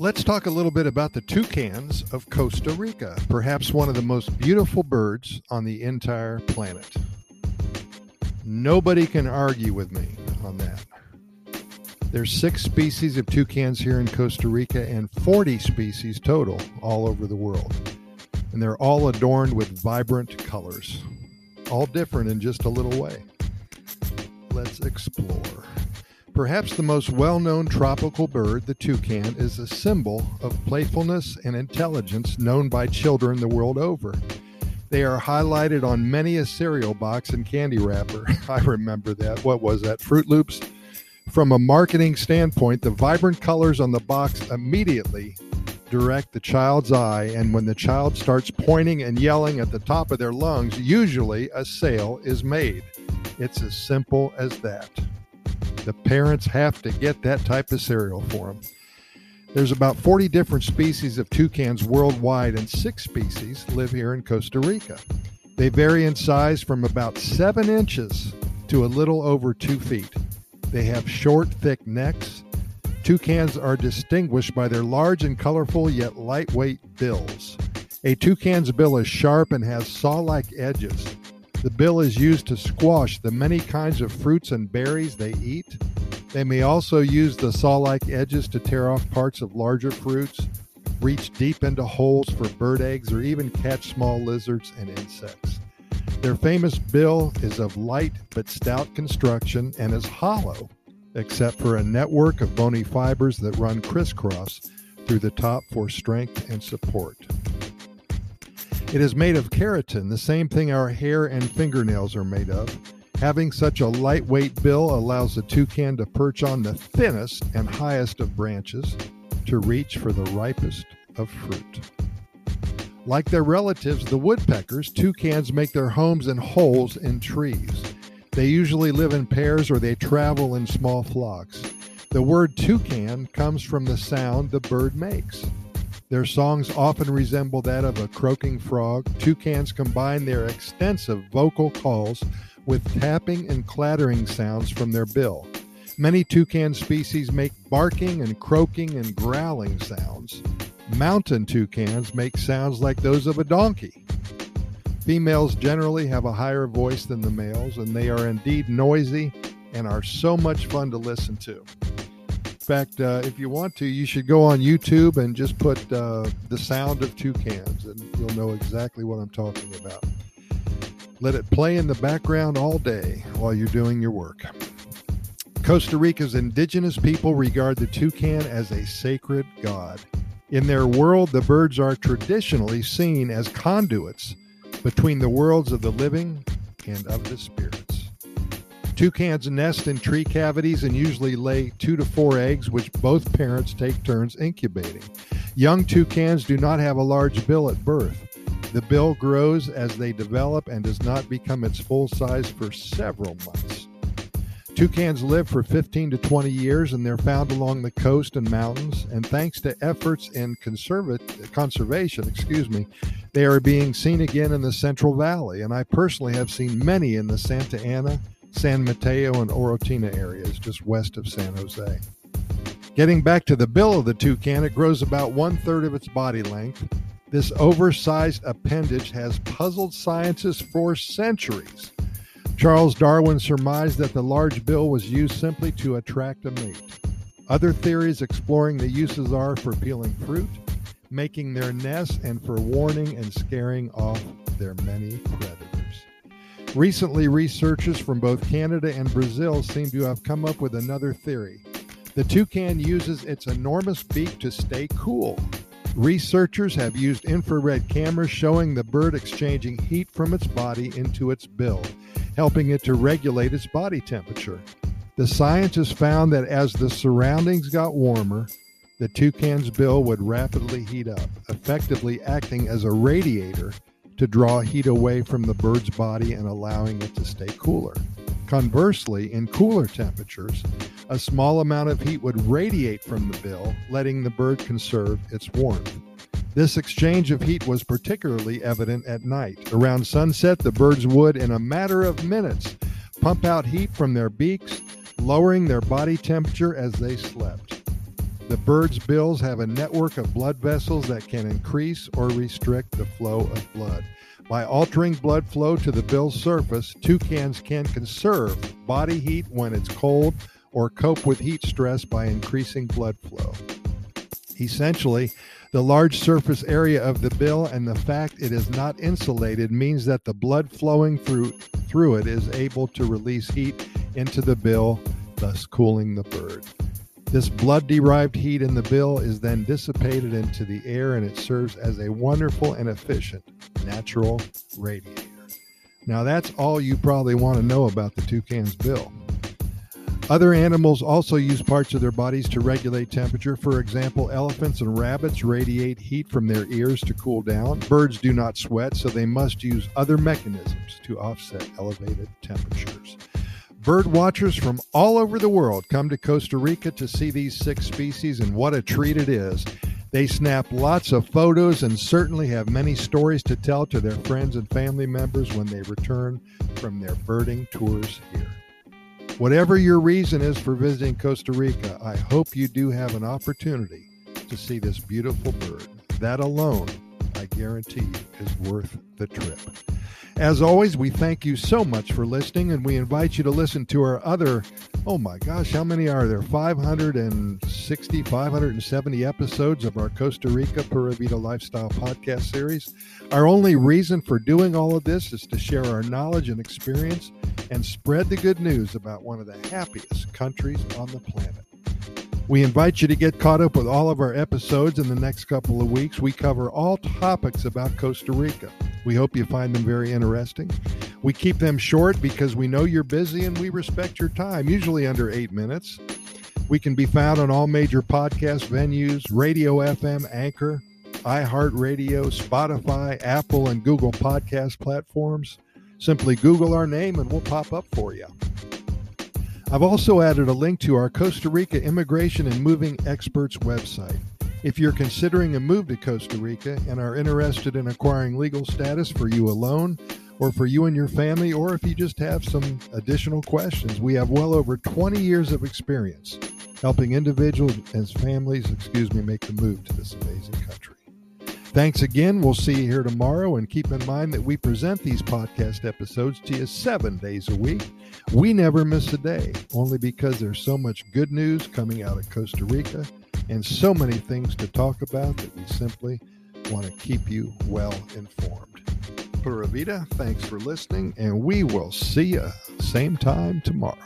Let's talk a little bit about the toucans of Costa Rica, perhaps one of the most beautiful birds on the entire planet. Nobody can argue with me on that. There's six species of toucans here in Costa Rica and 40 species total all over the world. And they're all adorned with vibrant colors, all different in just a little way. Let's explore. Perhaps the most well known tropical bird, the toucan, is a symbol of playfulness and intelligence known by children the world over. They are highlighted on many a cereal box and candy wrapper. I remember that. What was that? Froot Loops? From a marketing standpoint, the vibrant colors on the box immediately direct the child's eye, and when the child starts pointing and yelling at the top of their lungs, usually a sale is made. It's as simple as that. The parents have to get that type of cereal for them. There's about 40 different species of toucans worldwide, and six species live here in Costa Rica. They vary in size from about seven inches to a little over two feet. They have short, thick necks. Toucans are distinguished by their large and colorful yet lightweight bills. A toucan's bill is sharp and has saw like edges. The bill is used to squash the many kinds of fruits and berries they eat. They may also use the saw like edges to tear off parts of larger fruits, reach deep into holes for bird eggs, or even catch small lizards and insects. Their famous bill is of light but stout construction and is hollow, except for a network of bony fibers that run crisscross through the top for strength and support. It is made of keratin, the same thing our hair and fingernails are made of. Having such a lightweight bill allows the toucan to perch on the thinnest and highest of branches to reach for the ripest of fruit. Like their relatives, the woodpeckers, toucans make their homes in holes in trees. They usually live in pairs or they travel in small flocks. The word toucan comes from the sound the bird makes. Their songs often resemble that of a croaking frog. Toucans combine their extensive vocal calls with tapping and clattering sounds from their bill. Many toucan species make barking and croaking and growling sounds. Mountain toucans make sounds like those of a donkey. Females generally have a higher voice than the males, and they are indeed noisy and are so much fun to listen to fact, uh, if you want to, you should go on YouTube and just put uh, the sound of toucans, and you'll know exactly what I'm talking about. Let it play in the background all day while you're doing your work. Costa Rica's indigenous people regard the toucan as a sacred god. In their world, the birds are traditionally seen as conduits between the worlds of the living and of the spirit. Toucans nest in tree cavities and usually lay two to four eggs, which both parents take turns incubating. Young toucans do not have a large bill at birth. The bill grows as they develop and does not become its full size for several months. Toucans live for 15 to 20 years and they're found along the coast and mountains. And thanks to efforts in conservation, excuse me, they are being seen again in the Central Valley. And I personally have seen many in the Santa Ana, San Mateo and Orotina areas, just west of San Jose. Getting back to the bill of the toucan, it grows about one third of its body length. This oversized appendage has puzzled scientists for centuries. Charles Darwin surmised that the large bill was used simply to attract a mate. Other theories exploring the uses are for peeling fruit, making their nests, and for warning and scaring off their many predators. Recently, researchers from both Canada and Brazil seem to have come up with another theory. The toucan uses its enormous beak to stay cool. Researchers have used infrared cameras showing the bird exchanging heat from its body into its bill, helping it to regulate its body temperature. The scientists found that as the surroundings got warmer, the toucan's bill would rapidly heat up, effectively acting as a radiator to draw heat away from the bird's body and allowing it to stay cooler. Conversely, in cooler temperatures, a small amount of heat would radiate from the bill, letting the bird conserve its warmth. This exchange of heat was particularly evident at night. Around sunset, the birds would, in a matter of minutes, pump out heat from their beaks, lowering their body temperature as they slept. The bird's bills have a network of blood vessels that can increase or restrict the flow of blood. By altering blood flow to the bill's surface, toucans can conserve body heat when it's cold or cope with heat stress by increasing blood flow. Essentially, the large surface area of the bill and the fact it is not insulated means that the blood flowing through through it is able to release heat into the bill, thus cooling the bird. This blood derived heat in the bill is then dissipated into the air and it serves as a wonderful and efficient natural radiator. Now, that's all you probably want to know about the toucan's bill. Other animals also use parts of their bodies to regulate temperature. For example, elephants and rabbits radiate heat from their ears to cool down. Birds do not sweat, so they must use other mechanisms to offset elevated temperatures. Bird watchers from all over the world come to Costa Rica to see these six species, and what a treat it is. They snap lots of photos and certainly have many stories to tell to their friends and family members when they return from their birding tours here. Whatever your reason is for visiting Costa Rica, I hope you do have an opportunity to see this beautiful bird. That alone, I guarantee you, is worth the trip. As always, we thank you so much for listening, and we invite you to listen to our other, oh my gosh, how many are there? 560, 570 episodes of our Costa Rica Pura Vida Lifestyle podcast series. Our only reason for doing all of this is to share our knowledge and experience and spread the good news about one of the happiest countries on the planet. We invite you to get caught up with all of our episodes in the next couple of weeks. We cover all topics about Costa Rica. We hope you find them very interesting. We keep them short because we know you're busy and we respect your time, usually under eight minutes. We can be found on all major podcast venues Radio FM, Anchor, iHeartRadio, Spotify, Apple, and Google podcast platforms. Simply Google our name and we'll pop up for you. I've also added a link to our Costa Rica Immigration and Moving Experts website. If you're considering a move to Costa Rica and are interested in acquiring legal status for you alone or for you and your family, or if you just have some additional questions, we have well over 20 years of experience helping individuals and families, excuse me, make the move to this amazing country. Thanks again. We'll see you here tomorrow. And keep in mind that we present these podcast episodes to you seven days a week. We never miss a day, only because there's so much good news coming out of Costa Rica and so many things to talk about that we simply want to keep you well informed. Pura Vida, thanks for listening, and we will see you same time tomorrow.